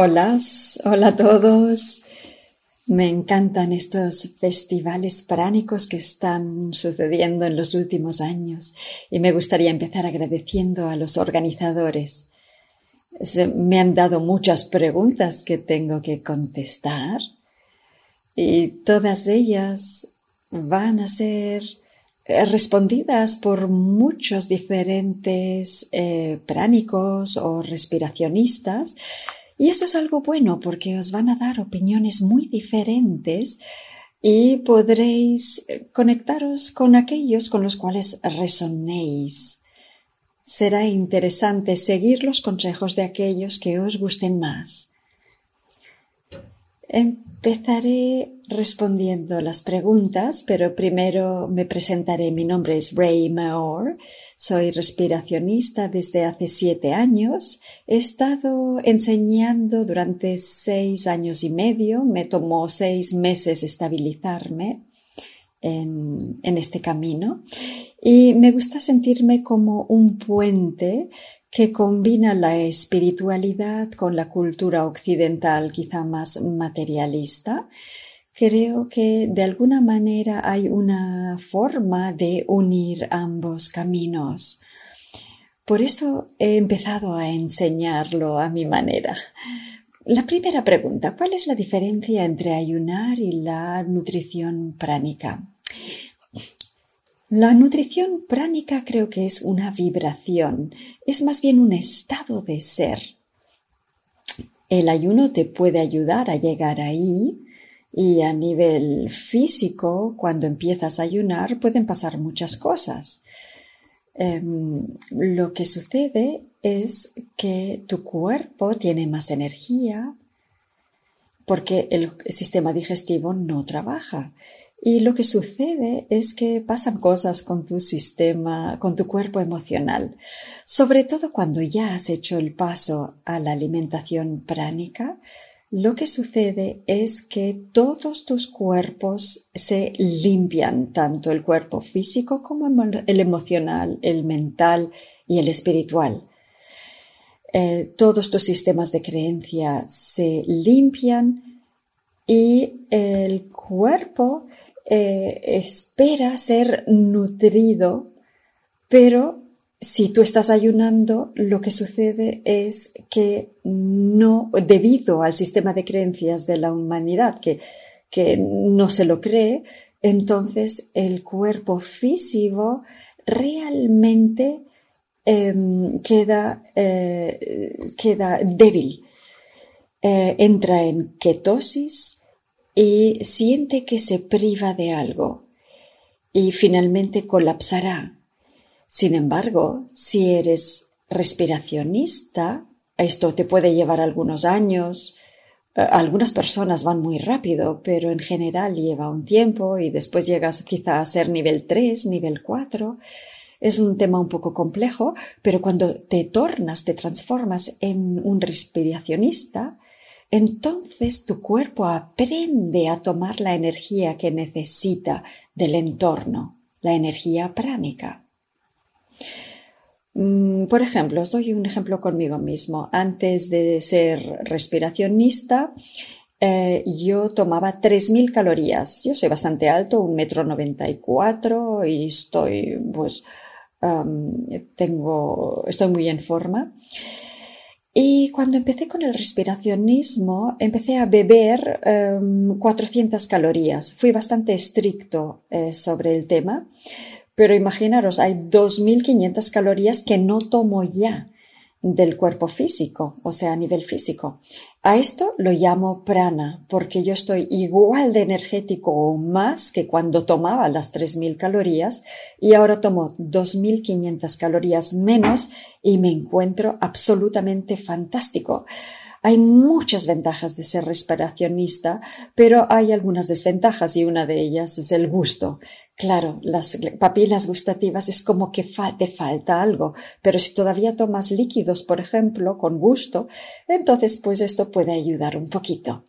Hola, hola a todos. Me encantan estos festivales pránicos que están sucediendo en los últimos años y me gustaría empezar agradeciendo a los organizadores. me han dado muchas preguntas que tengo que contestar y todas ellas van a ser eh, respondidas por muchos diferentes eh, pránicos o respiracionistas y esto es algo bueno porque os van a dar opiniones muy diferentes y podréis eh, conectaros con aquellos con los cuales resonéis. Será interesante seguir los consejos de aquellos que os gusten más. Empezaré respondiendo las preguntas, pero primero me presentaré. Mi nombre es Ray Maor soy respiracionista desde hace siete años. He estado enseñando durante seis años y medio. Me tomó seis meses estabilizarme en, en este camino. Y me gusta sentirme como un puente que combina la espiritualidad con la cultura occidental quizá más materialista creo que de alguna manera hay una forma de unir ambos caminos. Por eso he empezado a enseñarlo a mi manera. La primera pregunta, ¿cuál es la diferencia entre ayunar y la nutrición pránica? La nutrición pránica creo que es una vibración, es más bien un estado de ser. El ayuno te puede ayudar a llegar ahí, y a nivel físico, cuando empiezas a ayunar, pueden pasar muchas cosas. Em, lo que sucede es que tu cuerpo tiene más energía porque el sistema digestivo no trabaja. Y lo que sucede es que pasan cosas con tu sistema, con tu cuerpo emocional, sobre todo cuando ya has hecho el paso a la alimentación pránica, lo que sucede es que todos tus cuerpos se limpian, tanto el cuerpo físico como el emocional, el mental y el espiritual. Eh, todos tus sistemas de creencia se limpian y el cuerpo eh, espera ser nutrido, pero si tú estás ayunando, lo que sucede es que no, debido al sistema de creencias de la humanidad que, que no se lo cree, entonces el cuerpo físico realmente em, queda, eh, queda débil. Eh, entra en ketosis y siente que se priva de algo y finalmente colapsará sin embargo, si eres respiracionista, esto te puede llevar algunos años. Eh, algunas personas van muy rápido, pero en general lleva un tiempo y después llegas quizá a ser nivel 3, nivel 4. Es un tema un poco complejo, pero cuando te tornas, te transformas en un respiracionista, entonces tu cuerpo aprende a tomar la energía que necesita del entorno, la energía pránica. Mm, por ejemplo, os doy un ejemplo conmigo mismo. Antes de ser respiracionista, eh, yo tomaba 3.000 calorías. Yo soy bastante alto, un metro noventa y cuatro y estoy, pues, tengo, estoy muy en forma. Y cuando empecé con el respiracionismo, empecé a beber 400 calorías. Fui bastante estricto eh, sobre el tema pero imaginaros, hay 2.500 calorías que no tomo ya del cuerpo físico, o sea, a nivel físico. A esto lo llamo prana, porque yo estoy igual de energético o más que cuando tomaba las 3.000 calorías y ahora tomo 2.500 calorías menos y me encuentro absolutamente fantástico. Hay muchas ventajas de ser respiracionista, pero hay algunas desventajas y una de ellas es el gusto. Claro, las papilas gustativas es como que te falta algo, pero si todavía tomas líquidos, por ejemplo, con gusto, entonces pues esto puede ayudar un poquito.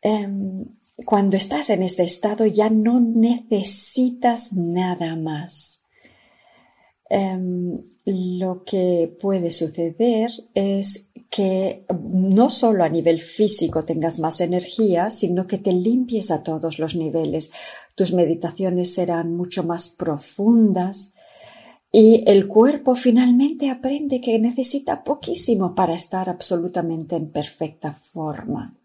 Em, cuando estás en este estado ya no necesitas nada más. Em, lo que puede suceder es que no solo a nivel físico tengas más energía, sino que te limpies a todos los niveles. Tus meditaciones serán mucho más profundas y el cuerpo finalmente aprende que necesita poquísimo para estar absolutamente en perfecta forma.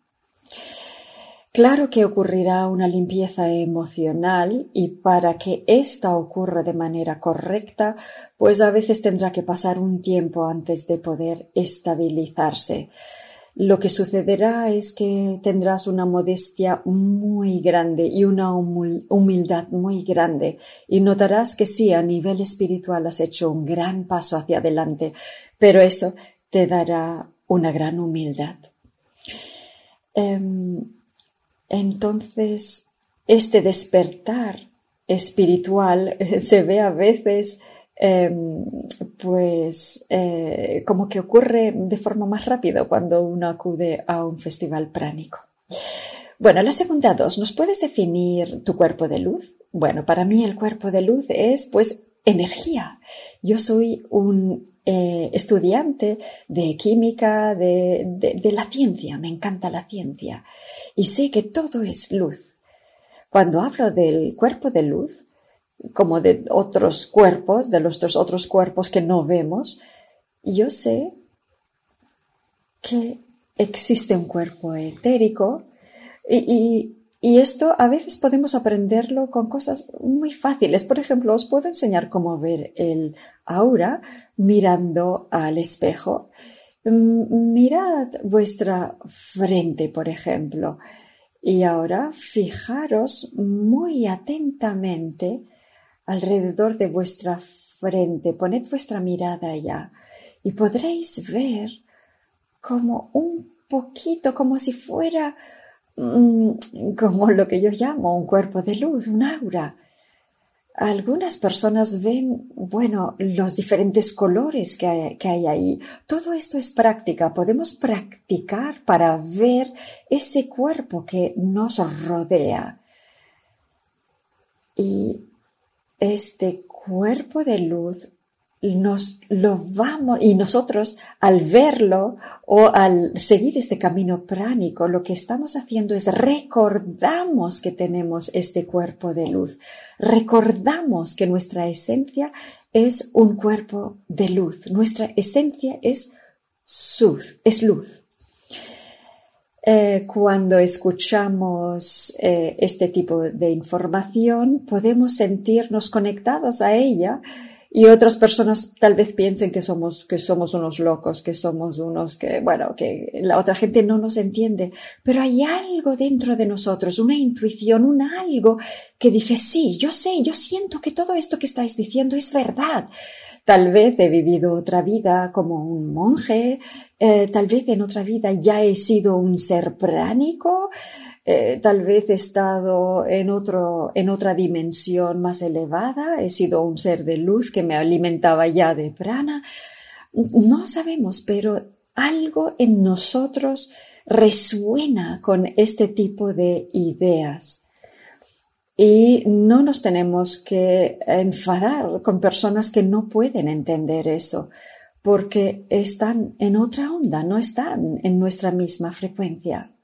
Claro que ocurrirá una limpieza emocional y para que ésta ocurra de manera correcta, pues a veces tendrá que pasar un tiempo antes de poder estabilizarse. Lo que sucederá es que tendrás una modestia muy grande y una humildad muy grande y notarás que sí, a nivel espiritual has hecho un gran paso hacia adelante, pero eso te dará una gran humildad. Em, entonces, este despertar espiritual se ve a veces em, pues eh, como que ocurre de forma más rápida cuando uno acude a un festival pránico. Bueno, la segunda dos, ¿nos puedes definir tu cuerpo de luz? Bueno, para mí el cuerpo de luz es pues energía. Yo soy un eh, estudiante de química, de, la ciencia, me encanta la ciencia y sé que todo es luz. Cuando hablo del cuerpo de luz, como de otros cuerpos, de los otros cuerpos que no vemos, yo sé que existe un cuerpo etérico y esto a veces podemos aprenderlo con cosas muy fáciles. Por ejemplo, os puedo enseñar cómo ver el aura mirando al espejo. Mm, mirad vuestra frente, por ejemplo. Y ahora fijaros muy atentamente alrededor de vuestra frente. Poned vuestra mirada allá y podréis ver como un poquito, como si fuera como lo que yo llamo un cuerpo de luz, un aura. Algunas personas ven, bueno, los diferentes colores que hay, que hay, ahí. Todo esto es práctica. Podemos practicar para ver ese cuerpo que nos rodea. Y este cuerpo de luz nos lo vamos y nosotros al verlo o al seguir este camino pránico lo que estamos haciendo es recordamos que tenemos este cuerpo de luz. Recordamos que nuestra esencia es un cuerpo de luz. Nuestra esencia es luz es luz. Eh, cuando escuchamos eh, este tipo de información podemos sentirnos conectados a ella y otras personas tal vez piensen que somos, que somos unos locos, que somos unos que, bueno, que la otra gente no nos entiende, pero hay algo dentro de nosotros, una intuición, un algo que dice, sí, yo sé, yo siento que todo esto que estáis diciendo es verdad. Tal vez he vivido otra vida como un monje, eh, tal vez en otra vida ya he sido un ser pránico, eh, tal vez he estado en, otro, en otra dimensión más elevada, he sido un ser de luz que me alimentaba ya de prana. No sabemos, pero algo en nosotros resuena con este tipo de ideas. Y no nos tenemos que enfadar con personas que no pueden entender eso, porque están en otra onda, no están en nuestra misma frecuencia.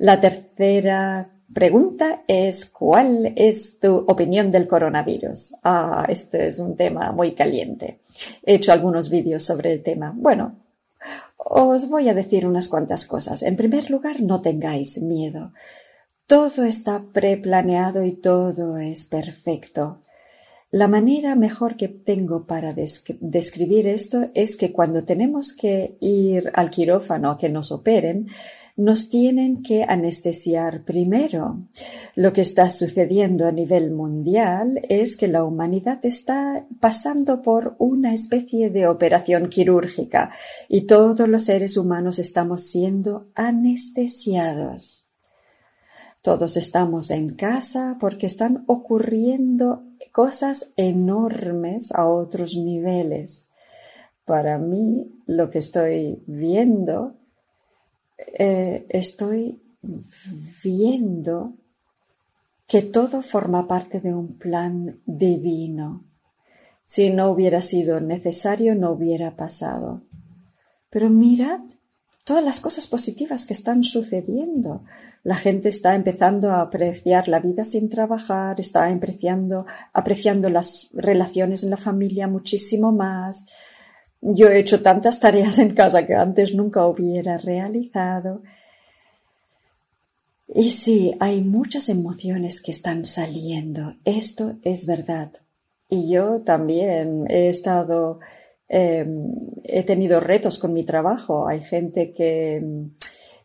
La tercera pregunta es ¿cuál es tu opinión del coronavirus? Ah, este es un tema muy caliente. He hecho algunos vídeos sobre el tema. Bueno, os voy a decir unas cuantas cosas. En primer lugar, no tengáis miedo. Todo está preplaneado y todo es perfecto. La manera mejor que tengo para describir esto es que cuando tenemos que ir al quirófano que nos operen, nos tienen que anestesiar primero. Lo que está sucediendo a nivel mundial es que la humanidad está pasando por una especie de operación quirúrgica y todos los seres humanos estamos siendo anestesiados. Todos estamos en casa porque están ocurriendo cosas enormes a otros niveles. Para mí, lo que estoy viendo eh, estoy viendo que todo forma parte de un plan divino. Si no hubiera sido necesario, no hubiera pasado. Pero mirad todas las cosas positivas que están sucediendo. La gente está empezando a apreciar la vida sin trabajar, está apreciando, apreciando las relaciones en la familia muchísimo más. Yo he hecho tantas tareas en casa que antes nunca hubiera realizado. Y sí, hay muchas emociones que están saliendo. Esto es verdad. Y yo también he estado Em, he tenido retos con mi trabajo. Hay gente que em,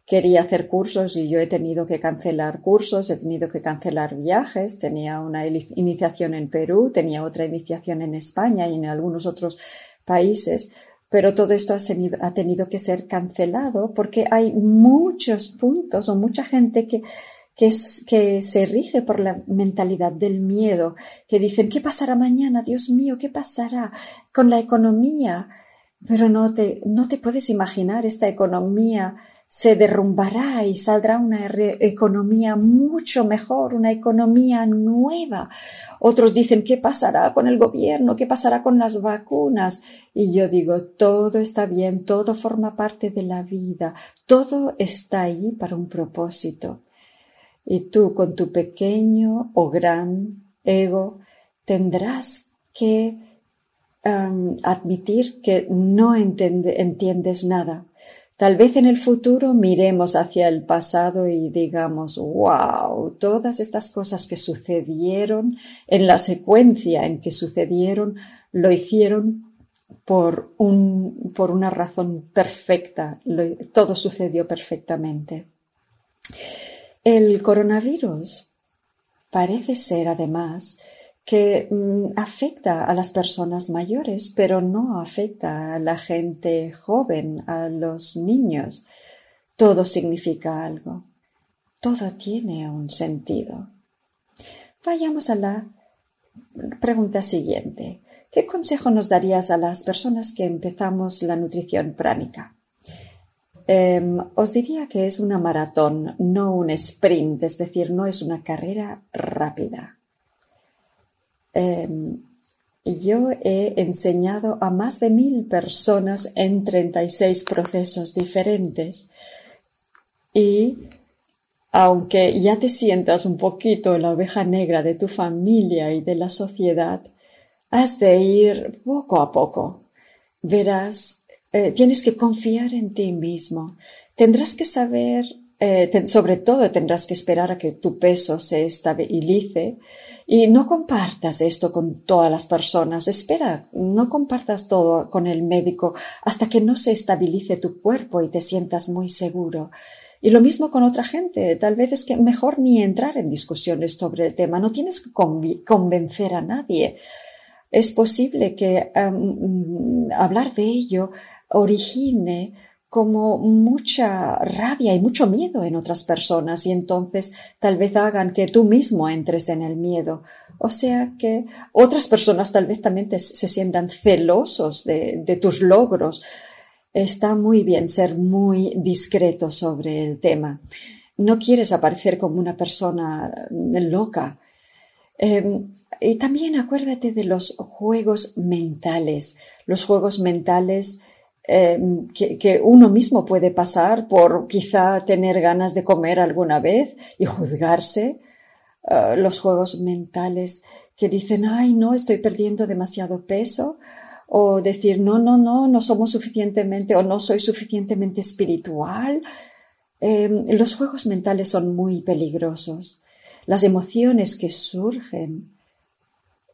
quería hacer cursos y yo he tenido que cancelar cursos, he tenido que cancelar viajes. Tenía una iniciación en Perú, tenía otra iniciación en España y en algunos otros países. Pero todo esto ha tenido, que ser cancelado porque hay muchos puntos o mucha gente que que, que se rige por la mentalidad del miedo, que dicen, ¿qué pasará mañana? Dios mío, ¿qué pasará con la economía? Pero no te, no te puedes imaginar esta economía se derrumbará y saldrá una economía mucho mejor, una economía nueva. Otros dicen, ¿qué pasará con el gobierno? ¿Qué pasará con las vacunas? Y yo digo, todo está bien, todo forma parte de la vida, todo está ahí para un propósito. Y tú con tu pequeño o gran ego tendrás que admitir que no entiendes nada. Tal vez en el futuro miremos hacia el pasado y digamos, wow, todas estas cosas que sucedieron en la secuencia en que sucedieron, lo hicieron por, por una razón perfecta, todo sucedió perfectamente. El coronavirus parece ser además que mm, afecta a las personas mayores, pero no afecta a la gente joven, a los niños. Todo significa algo. Todo tiene un sentido. Vayamos a la pregunta siguiente. ¿Qué consejo nos darías a las personas que empezamos la nutrición pránica? Em, os diría que es una maratón, no un sprint, es decir, no es una carrera rápida. Em, yo he enseñado a más de mil personas en 36 procesos diferentes y aunque ya te sientas un poquito la oveja negra de tu familia y de la sociedad, has de ir poco a poco. Verás eh, tienes que confiar en ti mismo. Tendrás que saber, eh, sobre todo tendrás que esperar a que tu peso se estabilice y no compartas esto con todas las personas. Espera, no compartas todo con el médico hasta que no se estabilice tu cuerpo y te sientas muy seguro. Y lo mismo con otra gente. Tal vez es que mejor ni entrar en discusiones sobre el tema. No tienes que convencer a nadie. Es posible que em, hablar de ello origine como mucha rabia y mucho miedo en otras personas y entonces tal vez hagan que tú mismo entres en el miedo. O sea que otras personas tal vez también se sientan celosos de, tus logros. Está muy bien ser muy discreto sobre el tema. No quieres aparecer como una persona loca. Em, y también acuérdate de los juegos mentales. Los juegos mentales Em, que, uno mismo puede pasar por quizá tener ganas de comer alguna vez y juzgarse, eh, los juegos mentales que dicen, ay, no, estoy perdiendo demasiado peso, o decir, no, no, no, no somos suficientemente o no soy suficientemente espiritual. Em, los juegos mentales son muy peligrosos. Las emociones que surgen,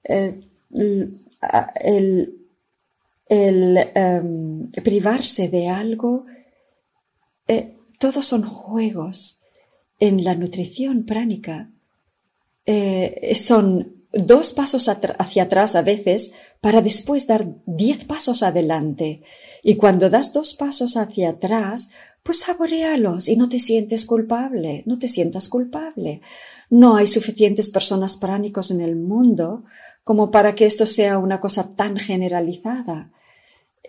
eh, el el em, privarse de algo, eh, todos son juegos. En la nutrición pránica eh, son dos pasos hacia atrás a veces para después dar diez pasos adelante. Y cuando das dos pasos hacia atrás, pues saborealos y no te sientes culpable, no te sientas culpable. No hay suficientes personas pránicos en el mundo como para que esto sea una cosa tan generalizada.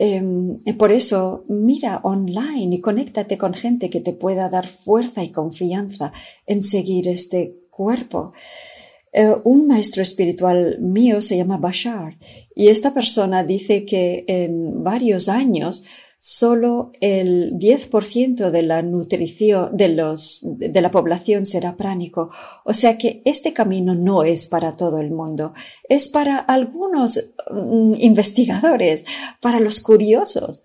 Em, por eso, mira online y conéctate con gente que te pueda dar fuerza y confianza en seguir este cuerpo. Eh, un maestro espiritual mío se llama Bashar y esta persona dice que en varios años solo el 10% de la nutrición de, los, de la población será pránico. O sea que este camino no es para todo el mundo, es para algunos mm, investigadores, para los curiosos.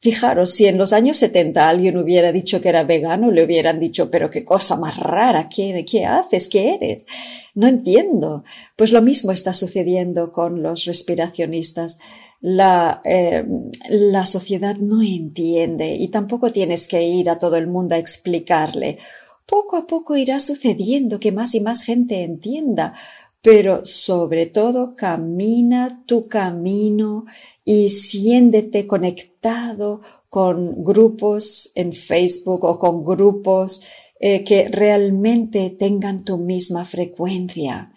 Fijaros, si en los años 70 alguien hubiera dicho que era vegano, le hubieran dicho, pero qué cosa más rara, ¿qué, qué haces? ¿Qué eres? No entiendo. Pues lo mismo está sucediendo con los respiracionistas. La, eh, la sociedad no entiende y tampoco tienes que ir a todo el mundo a explicarle. Poco a poco irá sucediendo que más y más gente entienda, pero sobre todo camina tu camino y siéntete conectado con grupos en Facebook o con grupos eh, que realmente tengan tu misma frecuencia.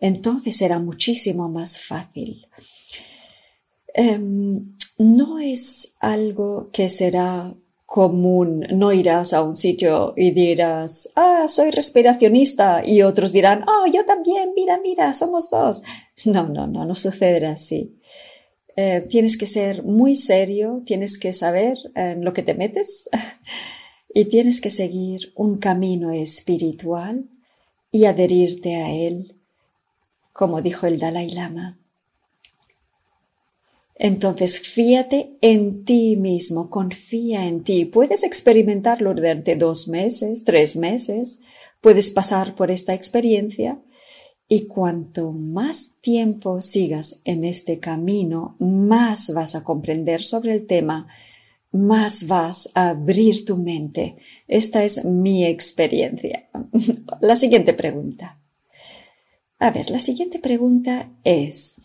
Entonces será muchísimo más fácil. Em, no es algo que será común. No irás a un sitio y dirás, ah, soy respiracionista y otros dirán, oh, yo también, mira, mira, somos dos. No, no, no, no sucederá así. Eh, tienes que ser muy serio, tienes que saber en lo que te metes y tienes que seguir un camino espiritual y adherirte a él, como dijo el Dalai Lama. Entonces, fíate en ti mismo, confía en ti. Puedes experimentarlo durante dos meses, tres meses, puedes pasar por esta experiencia y cuanto más tiempo sigas en este camino, más vas a comprender sobre el tema, más vas a abrir tu mente. Esta es mi experiencia. La siguiente pregunta. A ver, la siguiente pregunta es,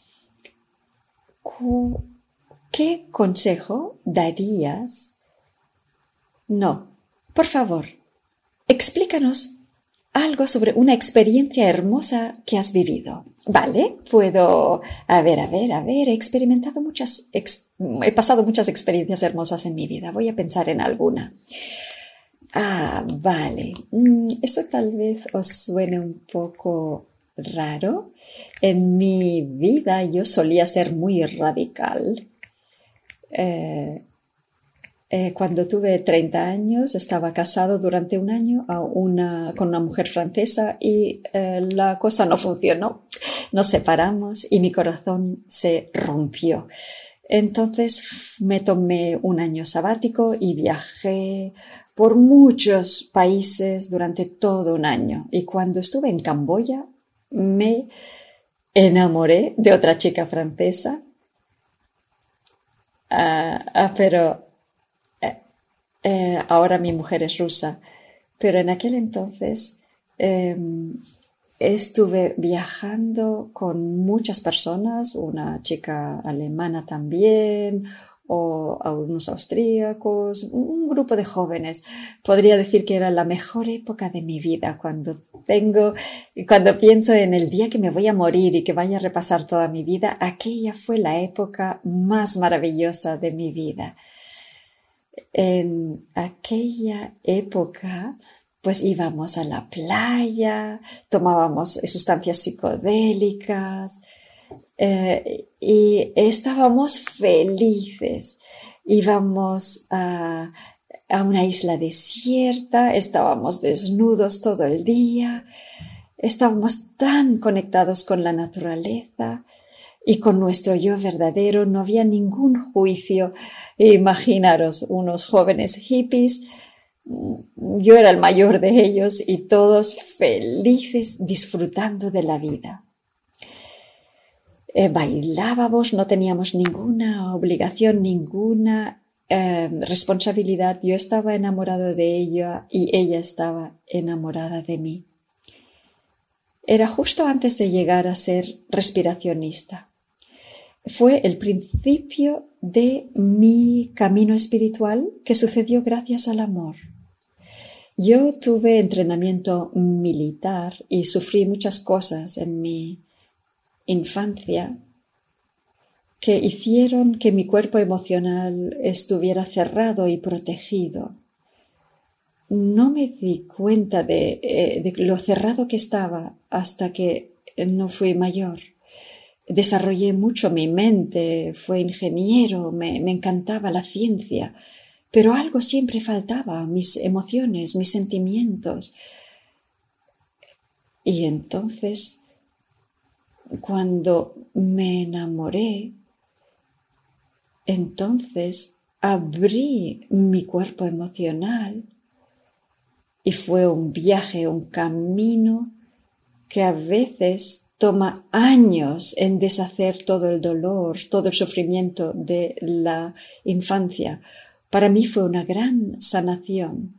¿qué consejo darías? No, por favor, explícanos algo sobre una experiencia hermosa que has vivido. Vale, puedo, a ver, a ver, a ver, he experimentado muchas, he pasado muchas experiencias hermosas en mi vida. Voy a pensar en alguna. Ah, vale. Mm, eso tal vez os suene un poco raro. En mi vida yo solía ser muy radical. Eh, eh, cuando tuve 30 años estaba casado durante un año con una mujer francesa y eh, la cosa no funcionó. Nos separamos y mi corazón se rompió. Entonces me tomé un año sabático y viajé por muchos países durante todo un año. Y cuando estuve en Camboya me enamoré de otra chica francesa. Ah, ah, pero eh, ahora mi mujer es rusa, pero en aquel entonces em, estuve viajando con muchas personas, una chica alemana también, o a unos austríacos, un grupo de jóvenes. Podría decir que era la mejor época de mi vida cuando tengo, cuando pienso en el día que me voy a morir y que vaya a repasar toda mi vida, aquella fue la época más maravillosa de mi vida en aquella época, pues íbamos a la playa, tomábamos sustancias psicodélicas eh, y estábamos felices. Íbamos a, a una isla desierta, estábamos desnudos todo el día, estábamos tan conectados con la naturaleza y con nuestro yo verdadero no había ningún juicio. Imaginaros unos jóvenes hippies, yo era el mayor de ellos y todos felices disfrutando de la vida. Eh, bailábamos, no teníamos ninguna obligación, ninguna eh, responsabilidad. Yo estaba enamorado de ella y ella estaba enamorada de mí. Era justo antes de llegar a ser respiracionista fue el principio de mi camino espiritual que sucedió gracias al amor. Yo tuve entrenamiento militar y sufrí muchas cosas en mi infancia que hicieron que mi cuerpo emocional estuviera cerrado y protegido. No me di cuenta de, eh, de lo cerrado que estaba hasta que no fui mayor. Desarrollé mucho mi mente, fue ingeniero, me, encantaba la ciencia, pero algo siempre faltaba, mis emociones, mis sentimientos. Y entonces, cuando me enamoré, entonces abrí mi cuerpo emocional y fue un viaje, un camino que a veces toma años en deshacer todo el dolor, todo el sufrimiento de la infancia. Para mí fue una gran sanación.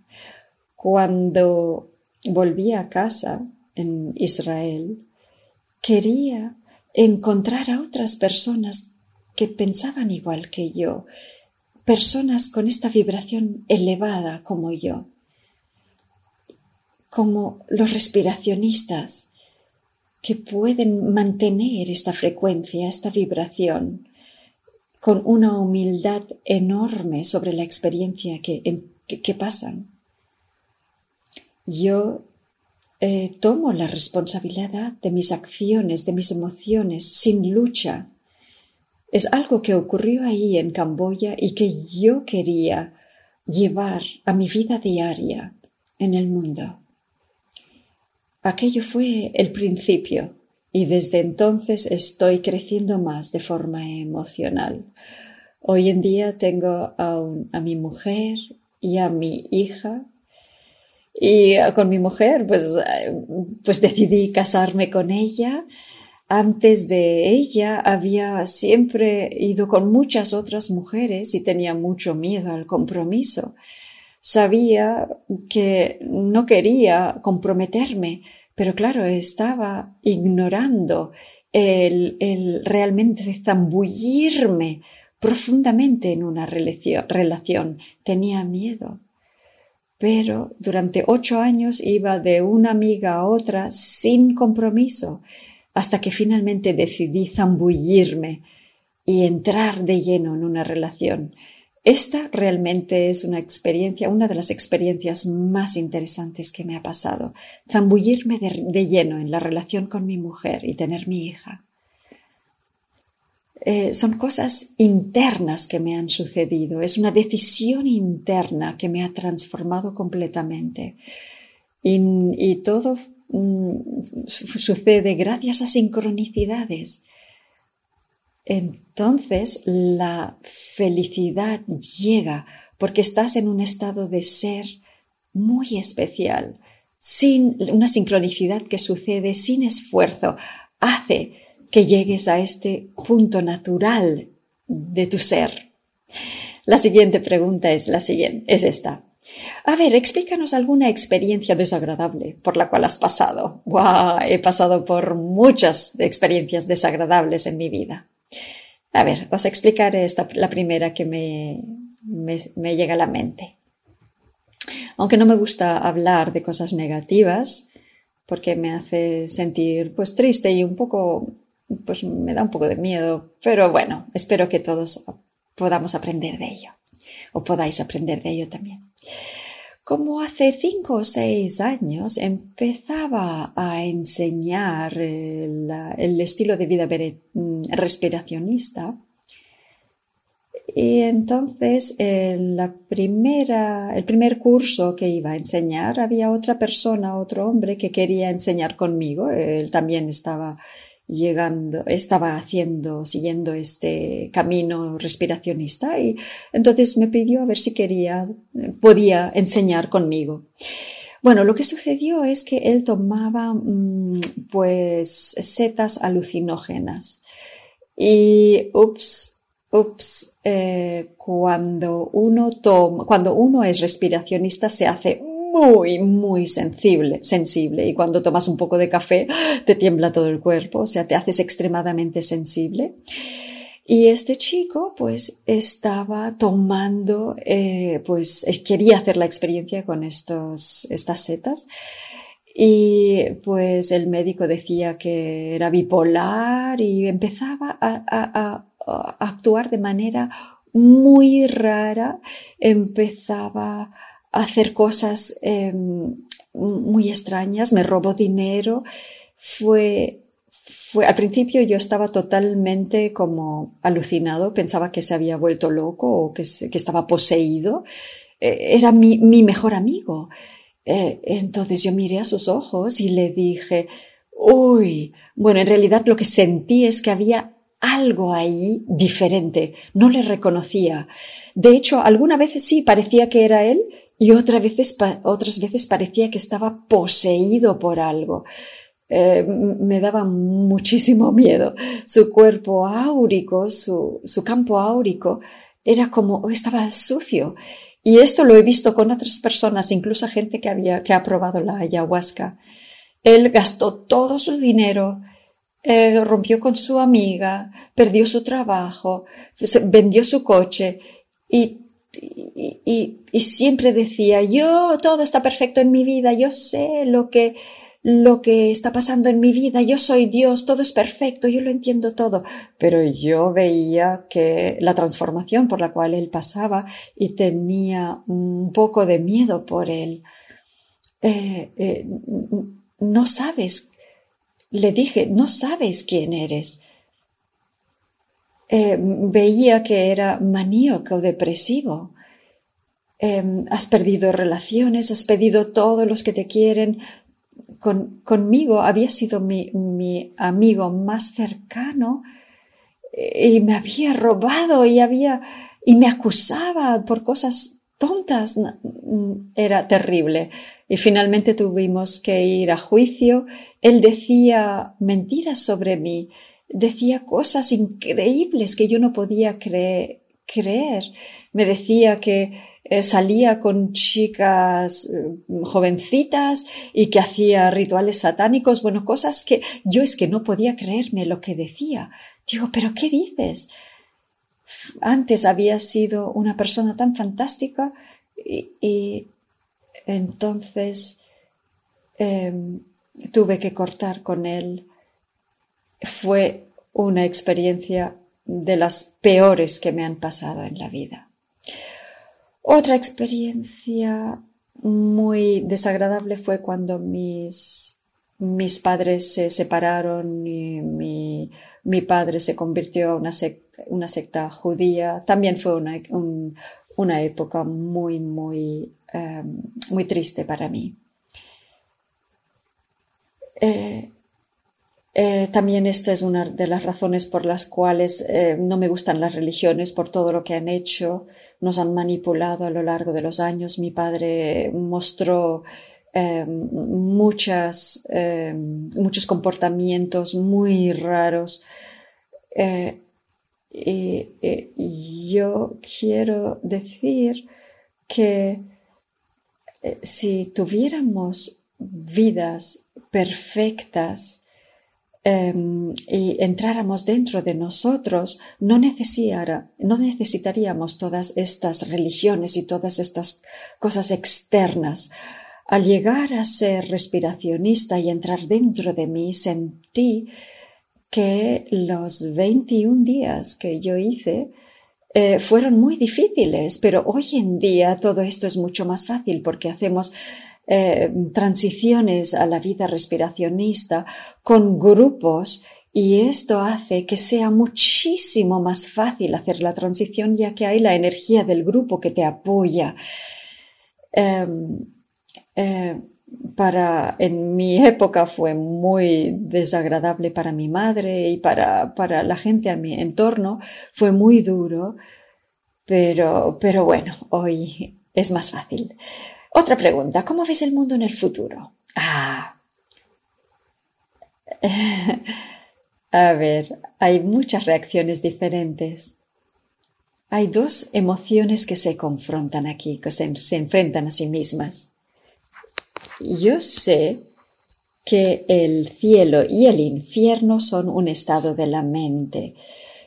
Cuando volví a casa en Israel, quería encontrar a otras personas que pensaban igual que yo, personas con esta vibración elevada como yo, como los respiracionistas, que pueden mantener esta frecuencia, esta vibración, con una humildad enorme sobre la experiencia que, que, pasan. Yo eh, tomo la responsabilidad de mis acciones, de mis emociones, sin lucha. Es algo que ocurrió ahí en Camboya y que yo quería llevar a mi vida diaria en el mundo. Aquello fue el principio y desde entonces estoy creciendo más de forma emocional. Hoy en día tengo a, mi mujer y a mi hija y con mi mujer pues, pues decidí casarme con ella. Antes de ella había siempre ido con muchas otras mujeres y tenía mucho miedo al compromiso sabía que no quería comprometerme, pero claro, estaba ignorando el, el realmente zambullirme profundamente en una relación. Tenía miedo. Pero durante ocho años iba de una amiga a otra sin compromiso, hasta que finalmente decidí zambullirme y entrar de lleno en una relación. Esta realmente es una experiencia, una de las experiencias más interesantes que me ha pasado. Zambullirme de, lleno en la relación con mi mujer y tener mi hija. Eh, son cosas internas que me han sucedido, es una decisión interna que me ha transformado completamente. Y, todo mm, sucede gracias a sincronicidades. Entonces la felicidad llega porque estás en un estado de ser muy especial, sin una sincronicidad que sucede sin esfuerzo, hace que llegues a este punto natural de tu ser. La siguiente pregunta es la siguiente, es esta. A ver, explícanos alguna experiencia desagradable por la cual has pasado. ¡Wow! He pasado por muchas experiencias desagradables en mi vida. A ver, os explicaré esta, la primera que me, me, llega a la mente. Aunque no me gusta hablar de cosas negativas, porque me hace sentir pues triste y un poco, pues me da un poco de miedo, pero bueno, espero que todos podamos aprender de ello, o podáis aprender de ello también como hace cinco o seis años empezaba a enseñar el, estilo de vida mm, respiracionista. Y entonces, la primera, el primer curso que iba a enseñar, había otra persona, otro hombre que quería enseñar conmigo. Él también estaba llegando, estaba haciendo, siguiendo este camino respiracionista y entonces me pidió a ver si quería, podía enseñar conmigo. Bueno, lo que sucedió es que él tomaba mm, pues setas alucinógenas y ups, ups, eh, cuando uno toma, cuando uno es respiracionista se hace muy, muy sensible, sensible. Y cuando tomas un poco de café, te tiembla todo el cuerpo, o sea, te haces extremadamente sensible. Y este chico, pues, estaba tomando, eh, pues, quería hacer la experiencia con estos, estas setas. Y pues el médico decía que era bipolar y empezaba a, a, a actuar de manera muy rara, empezaba hacer cosas em, muy extrañas, me robó dinero, fue, fue, al principio yo estaba totalmente como alucinado, pensaba que se había vuelto loco o que, estaba poseído. Eh, era mi, mi, mejor amigo. Eh, entonces yo miré a sus ojos y le dije, uy, bueno, en realidad lo que sentí es que había algo ahí diferente, no le reconocía. De hecho, algunas veces sí parecía que era él y otras veces, otras veces parecía que estaba poseído por algo. Eh, me daba muchísimo miedo. Su cuerpo áurico, su, su campo áurico, era como, estaba sucio. Y esto lo he visto con otras personas, incluso gente que había, que ha probado la ayahuasca. Él gastó todo su dinero, eh, rompió con su amiga, perdió su trabajo, vendió su coche y y, siempre decía, yo, todo está perfecto en mi vida, yo sé lo que, lo que está pasando en mi vida, yo soy Dios, todo es perfecto, yo lo entiendo todo. Pero yo veía que la transformación por la cual él pasaba y tenía un poco de miedo por él. Eh, eh, no sabes, le dije, no sabes quién eres. Eh, veía que era maníaco depresivo. has perdido relaciones, has perdido todos los que te quieren, conmigo había sido mi, mi amigo más cercano eh, y me había robado y había y me acusaba por cosas tontas. Era terrible. Y finalmente tuvimos que ir a juicio. Él decía mentiras sobre mí, decía cosas increíbles que yo no podía creer. Me decía que eh, salía con chicas eh, jovencitas y que hacía rituales satánicos, bueno, cosas que yo es que no podía creerme lo que decía. Digo, pero ¿qué dices? Antes había sido una persona tan fantástica y, entonces em, tuve que cortar con él. Fue una experiencia de las peores que me han pasado en la vida. Otra experiencia muy desagradable fue cuando mis, mis padres se separaron y mi, mi padre se convirtió en una secta, judía. También fue una, una época muy, muy, em, muy triste para mí. Eh, eh, también esta es una de las razones por las cuales eh, no me gustan las religiones, por todo lo que han hecho, nos han manipulado a lo largo de los años. Mi padre mostró eh, muchas, muchos comportamientos muy raros. y yo quiero decir que si tuviéramos vidas perfectas, Em, y entráramos dentro de nosotros, no, no necesitaríamos todas estas religiones y todas estas cosas externas. Al llegar a ser respiracionista y entrar dentro de mí, sentí que los 21 días que yo hice eh, fueron muy difíciles, pero hoy en día todo esto es mucho más fácil porque hacemos eh, transiciones a la vida respiracionista con grupos y esto hace que sea muchísimo más fácil hacer la transición ya que hay la energía del grupo que te apoya. Em, eh, para, en mi época fue muy desagradable para mi madre y para, para la gente a mi entorno. Fue muy duro, pero, pero bueno, hoy es más fácil. Otra pregunta, ¿cómo ves el mundo en el futuro? Ah. A ver, hay muchas reacciones diferentes. Hay dos emociones que se confrontan aquí, que se, se enfrentan a sí mismas. Yo sé que el cielo y el infierno son un estado de la mente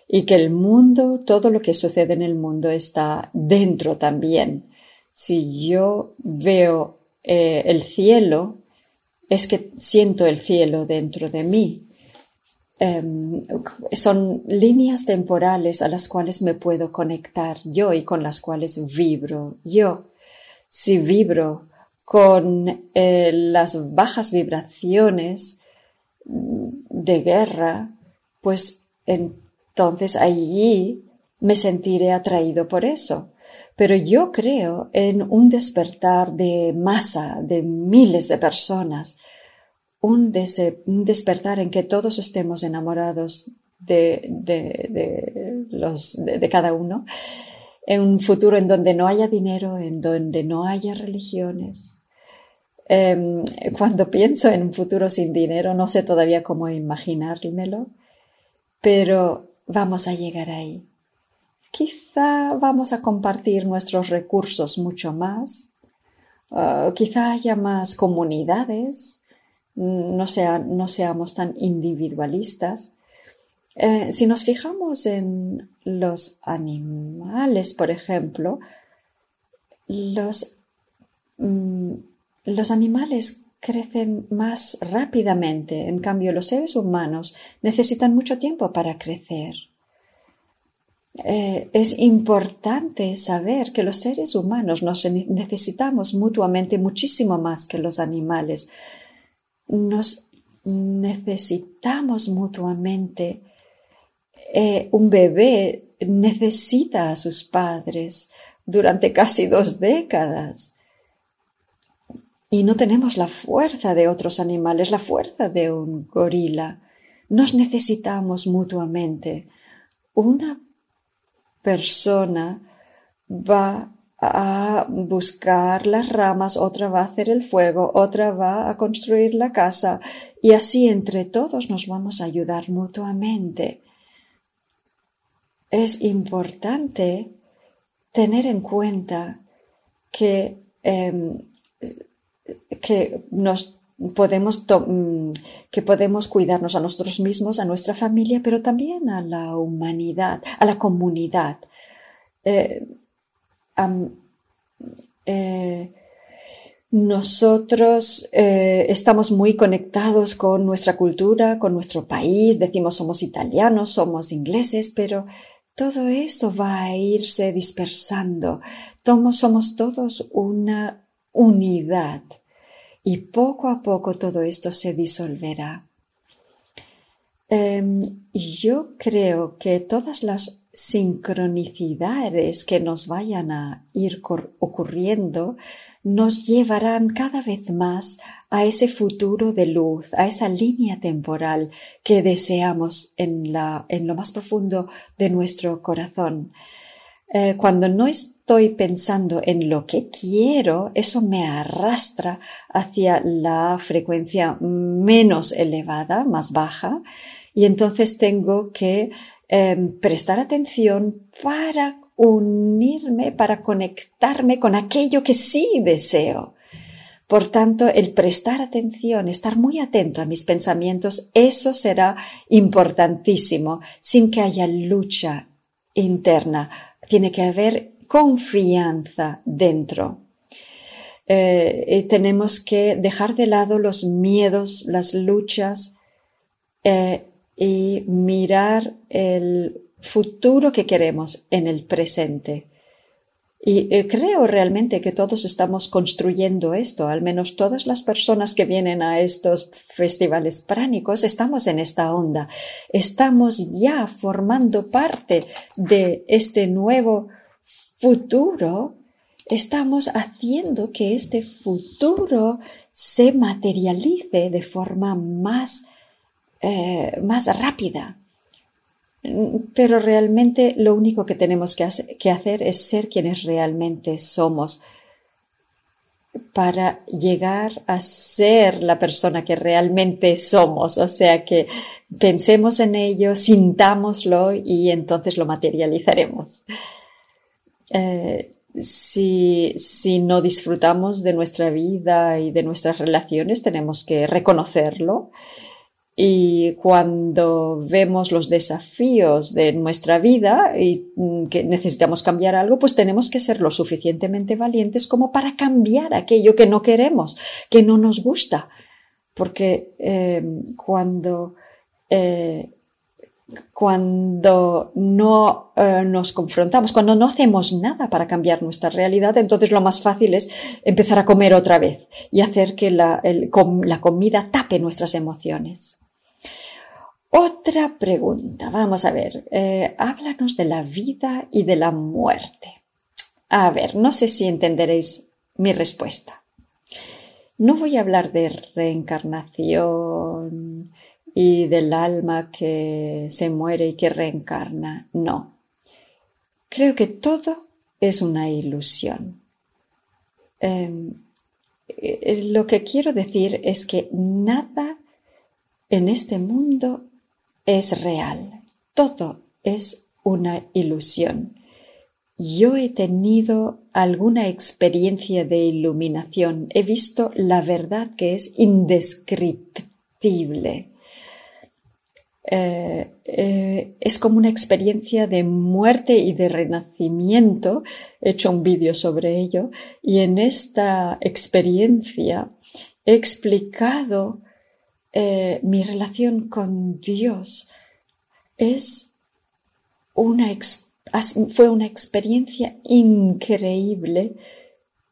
y que el mundo, todo lo que sucede en el mundo está dentro también si yo veo eh, el cielo, es que siento el cielo dentro de mí. Em, son líneas temporales a las cuales me puedo conectar yo y con las cuales vibro yo. Si vibro con eh, las bajas vibraciones, de guerra, pues entonces allí me sentiré atraído por eso. Pero yo creo en un despertar de masa, de miles de personas, un, despertar en que todos estemos enamorados de, los, de, cada uno, en un futuro en donde no haya dinero, en donde no haya religiones. Em, cuando pienso en un futuro sin dinero, no sé todavía cómo imaginármelo, pero vamos a llegar ahí. Quizá vamos a compartir nuestros recursos mucho más, ah, quizá haya más comunidades, no, no seamos tan individualistas, eh, si nos fijamos en los animales, por ejemplo, mm, los animales crecen más rápidamente, en cambio los seres humanos necesitan mucho tiempo para crecer. Eh, es importante saber que los seres humanos nos necesitamos mutuamente muchísimo más que los animales. Nos necesitamos mutuamente eh, un bebé necesita a sus padres durante casi dos décadas. Y no tenemos la fuerza de otros animales, la fuerza de un gorila. Nos necesitamos mutuamente. Una persona va a buscar las ramas, otra va a hacer el fuego, otra va a construir la casa. Y así entre todos nos vamos a ayudar mutuamente. Es importante tener en cuenta que, em, que nos podemos, mm, que podemos cuidarnos a nosotros mismos, a nuestra familia, pero también a la humanidad, a la comunidad. Eh, eh, nosotros eh, estamos muy conectados con nuestra cultura, con nuestro país, decimos somos italianos, somos ingleses, pero todo eso va a irse dispersando. somos todos una unidad y poco a poco todo esto se disolverá. Em, yo creo que todas las sincronicidades que nos vayan a ir ocurriendo nos llevarán cada vez más a ese futuro de luz, a esa línea temporal que deseamos en, lo más profundo de nuestro corazón. Eh, cuando no estoy pensando en lo que quiero, eso me arrastra hacia la frecuencia menos elevada, más baja, y entonces tengo que em, prestar atención para unirme, para conectarme con aquello que sí deseo. Por tanto, el prestar atención, estar muy atento a mis pensamientos, eso será importantísimo, sin que haya lucha interna. Tiene que haber confianza dentro. Eh, tenemos que dejar de lado los miedos, las luchas eh, y mirar el futuro que queremos en el presente. Y eh, creo realmente que todos estamos construyendo esto, al menos todas las personas que vienen a estos festivales pránicos estamos en esta onda, estamos ya formando parte de este nuevo futuro, estamos haciendo que este futuro se materialice de forma más, eh, más rápida pero realmente lo único que tenemos que, hacer es ser quienes realmente somos para llegar a ser la persona que realmente somos. O sea que pensemos en ello, sintámoslo y entonces lo materializaremos. Eh, si, si, no disfrutamos de nuestra vida y de nuestras relaciones, tenemos que reconocerlo y cuando vemos los desafíos de nuestra vida y mm, que necesitamos cambiar algo, pues tenemos que ser lo suficientemente valientes como para cambiar aquello que no queremos, que no nos gusta. Porque em, cuando, eh, cuando no eh, nos confrontamos, cuando no hacemos nada para cambiar nuestra realidad, entonces lo más fácil es empezar a comer otra vez y hacer que la, comida tape nuestras emociones. Otra pregunta. Vamos a ver. Eh, háblanos de la vida y de la muerte. A ver, no sé si entenderéis mi respuesta. No voy a hablar de reencarnación y del alma que se muere y que reencarna. No. Creo que todo es una ilusión. Em, eh, lo que quiero decir es que nada en este mundo es real, todo es una ilusión. Yo he tenido alguna experiencia de iluminación, he visto la verdad que es indescriptible. Eh, eh, es como una experiencia de muerte y de renacimiento. He hecho un vídeo sobre ello y en esta experiencia he explicado eh, mi relación con Dios es una, fue una experiencia increíble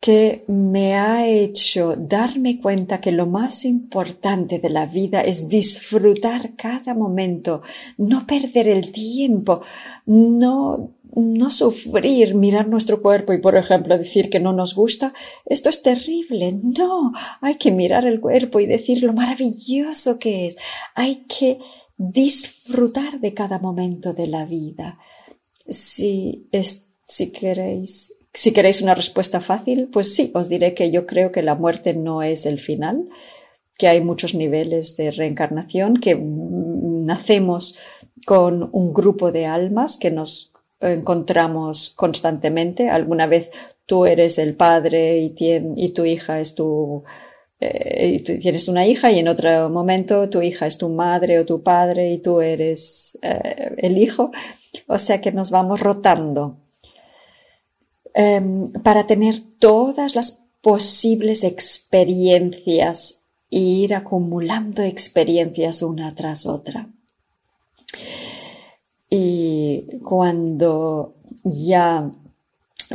que me ha hecho darme cuenta que lo más importante de la vida es disfrutar cada momento, no perder el tiempo, no, no sufrir, mirar nuestro cuerpo y, por ejemplo, decir que no nos gusta. Esto es terrible. No, hay que mirar el cuerpo y decir lo maravilloso que es. Hay que disfrutar de cada momento de la vida. Si, si queréis si queréis una respuesta fácil, pues sí, os diré que yo creo que la muerte no es el final, que hay muchos niveles de reencarnación, que nacemos con un grupo de almas que nos encontramos constantemente. Alguna vez tú eres el padre y, tu hija es tu, eh, y tienes una hija y en otro momento tu hija es tu madre o tu padre y tú eres eh, el hijo. O sea que nos vamos rotando Em, para tener todas las posibles experiencias e ir acumulando experiencias una tras otra. Y cuando ya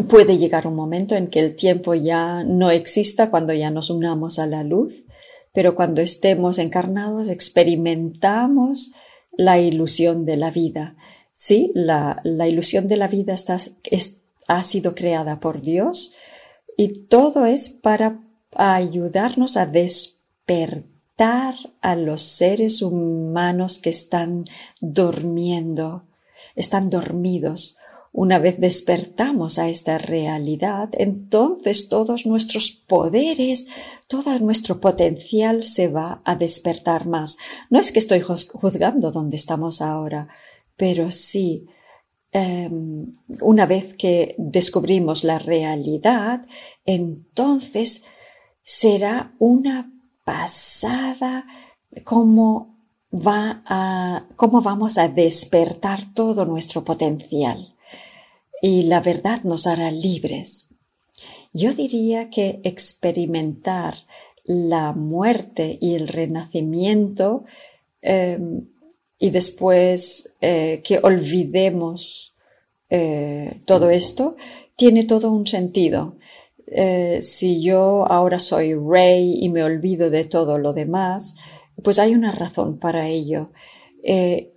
puede llegar un momento en que el tiempo ya no exista, cuando ya nos unamos a la luz, pero cuando estemos encarnados experimentamos la ilusión de la vida. Sí, la, ilusión de la vida está, ha sido creada por Dios y todo es para ayudarnos a despertar a los seres humanos que están durmiendo, están dormidos. Una vez despertamos a esta realidad, entonces todos nuestros poderes, todo nuestro potencial se va a despertar más. No es que estoy juzgando donde estamos ahora, pero sí Em, una vez que descubrimos la realidad, entonces será una pasada cómo va a, cómo vamos a despertar todo nuestro potencial. Y la verdad nos hará libres. Yo diría que experimentar la muerte y el renacimiento em, y después eh, que olvidemos eh, todo esto, tiene todo un sentido. Eh, si yo ahora soy rey y me olvido de todo lo demás, pues hay una razón para ello.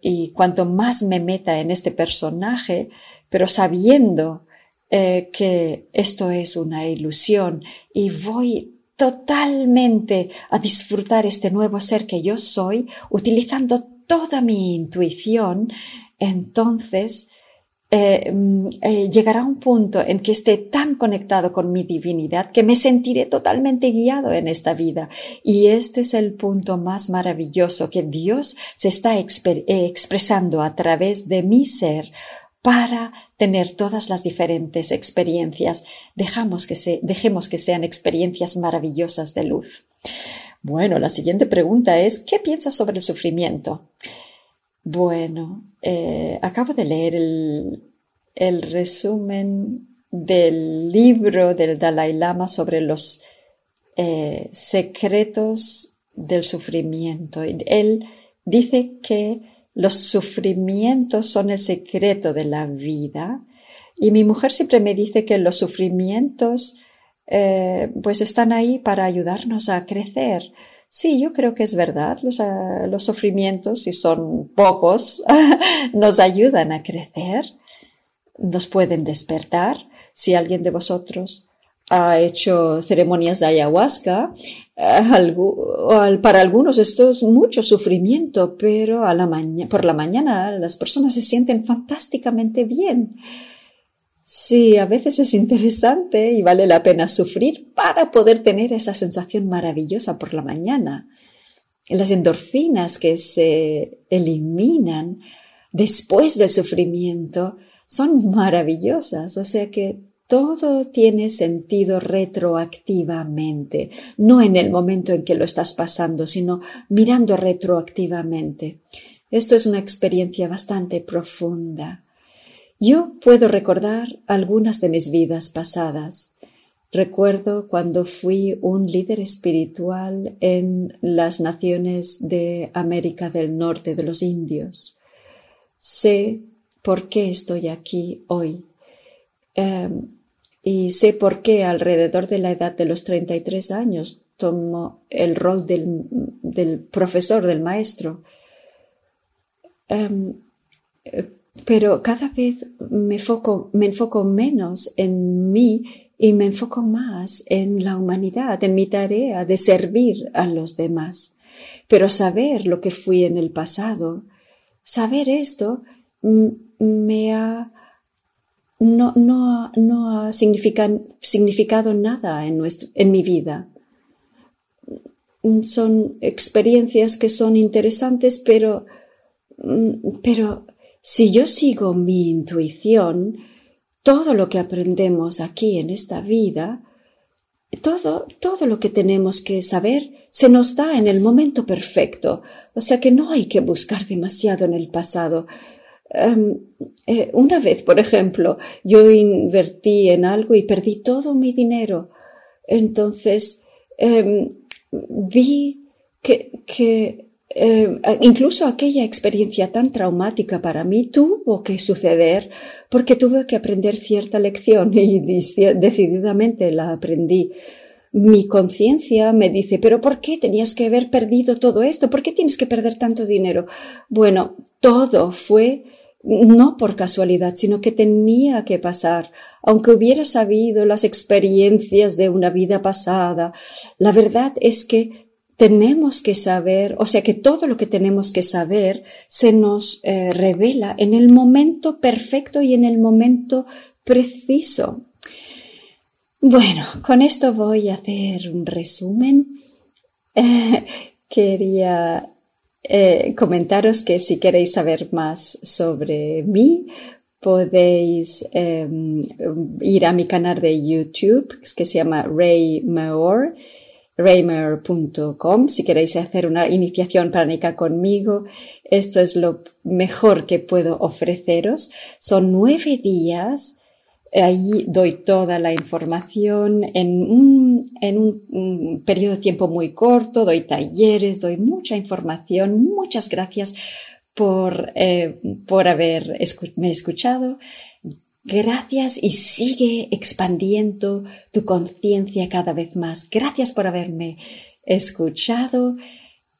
y cuanto más me meta en este personaje, pero sabiendo que esto es una ilusión y voy totalmente a disfrutar este nuevo ser que yo soy, utilizando toda mi intuición, entonces eh, mm, eh, llegará un punto en que esté tan conectado con mi divinidad que me sentiré totalmente guiado en esta vida. Y este es el punto más maravilloso que Dios se está eh, expresando a través de mi ser para tener todas las diferentes experiencias. Dejamos que se, dejemos que sean experiencias maravillosas de luz. Bueno, la siguiente pregunta es, ¿qué piensas sobre el sufrimiento? Bueno, eh, acabo de leer el, resumen del libro del Dalai Lama sobre los eh, secretos del sufrimiento. Él dice que los sufrimientos son el secreto de la vida y mi mujer siempre me dice que los sufrimientos eh, pues están ahí para ayudarnos a crecer. Sí, yo creo que es verdad. Los, sufrimientos, si son pocos, nos ayudan a crecer, nos pueden despertar. Si alguien de vosotros ha hecho ceremonias de ayahuasca, eh, para algunos esto es mucho sufrimiento, pero por la mañana las personas se sienten fantásticamente bien. Sí, a veces es interesante y vale la pena sufrir para poder tener esa sensación maravillosa por la mañana. Las endorfinas que se eliminan después del sufrimiento son maravillosas, o sea que todo tiene sentido retroactivamente, no en el momento en que lo estás pasando, sino mirando retroactivamente. Esto es una experiencia bastante profunda. Yo puedo recordar algunas de mis vidas pasadas. Recuerdo cuando fui un líder espiritual en las naciones de América del Norte de los indios. Sé por qué estoy aquí hoy. Em, y sé por qué alrededor de la edad de los 33 años tomo el rol del, profesor, del maestro. Em, pero cada vez me, me enfoco menos en mí y me enfoco más en la humanidad, en mi tarea de servir a los demás. Pero saber lo que fui en el pasado, saber esto, me ha no, no, no ha significado nada en, en mi vida. Son experiencias que son interesantes, pero, mm, pero si yo sigo mi intuición, todo lo que aprendemos aquí en esta vida, todo, todo lo que tenemos que saber se nos da en el momento perfecto. O sea que no hay que buscar demasiado en el pasado. Em, eh, una vez, por ejemplo, yo invertí en algo y perdí todo mi dinero. Entonces, em, vi que, que em, incluso aquella experiencia tan traumática para mí tuvo que suceder porque tuve que aprender cierta lección y decididamente la aprendí. Mi conciencia me dice, pero ¿por qué tenías que haber perdido todo esto? ¿Por qué tienes que perder tanto dinero? Bueno, todo fue no por casualidad, sino que tenía que pasar, aunque hubiera sabido las experiencias de una vida pasada. La verdad es que tenemos que saber, o sea que todo lo que tenemos que saber se nos eh, revela en el momento perfecto y en el momento preciso. Bueno, con esto voy a hacer un resumen. quería eh, comentaros que si queréis saber más sobre mí, podéis em, ir a mi canal de YouTube que se llama Ray Maor, raymaor.com. Si queréis hacer una iniciación pránica conmigo, esto es lo mejor que puedo ofreceros. Son nueve días Ahí doy toda la información en un, en un, periodo de tiempo muy corto, doy talleres, doy mucha información. Muchas gracias por, eh, por haberme escuchado. Gracias y sigue expandiendo tu conciencia cada vez más. Gracias por haberme escuchado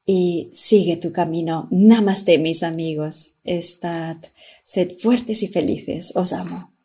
y sigue tu camino. Namaste, mis amigos. Estad, sed fuertes y felices. Os amo.